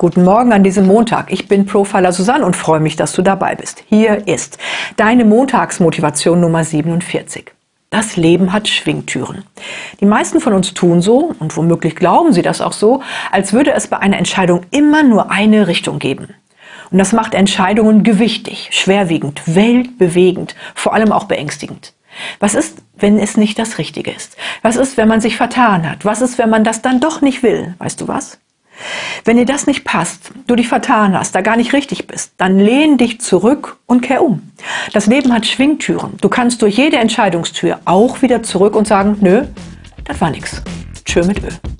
Guten Morgen an diesem Montag. Ich bin Profiler Susanne und freue mich, dass du dabei bist. Hier ist deine Montagsmotivation Nummer 47. Das Leben hat Schwingtüren. Die meisten von uns tun so, und womöglich glauben sie das auch so, als würde es bei einer Entscheidung immer nur eine Richtung geben. Und das macht Entscheidungen gewichtig, schwerwiegend, weltbewegend, vor allem auch beängstigend. Was ist, wenn es nicht das Richtige ist? Was ist, wenn man sich vertan hat? Was ist, wenn man das dann doch nicht will? Weißt du was? Wenn dir das nicht passt, du dich vertan hast, da gar nicht richtig bist, dann lehn dich zurück und kehr um. Das Leben hat Schwingtüren. Du kannst durch jede Entscheidungstür auch wieder zurück und sagen, nö, das war nix. Tschö mit Ö.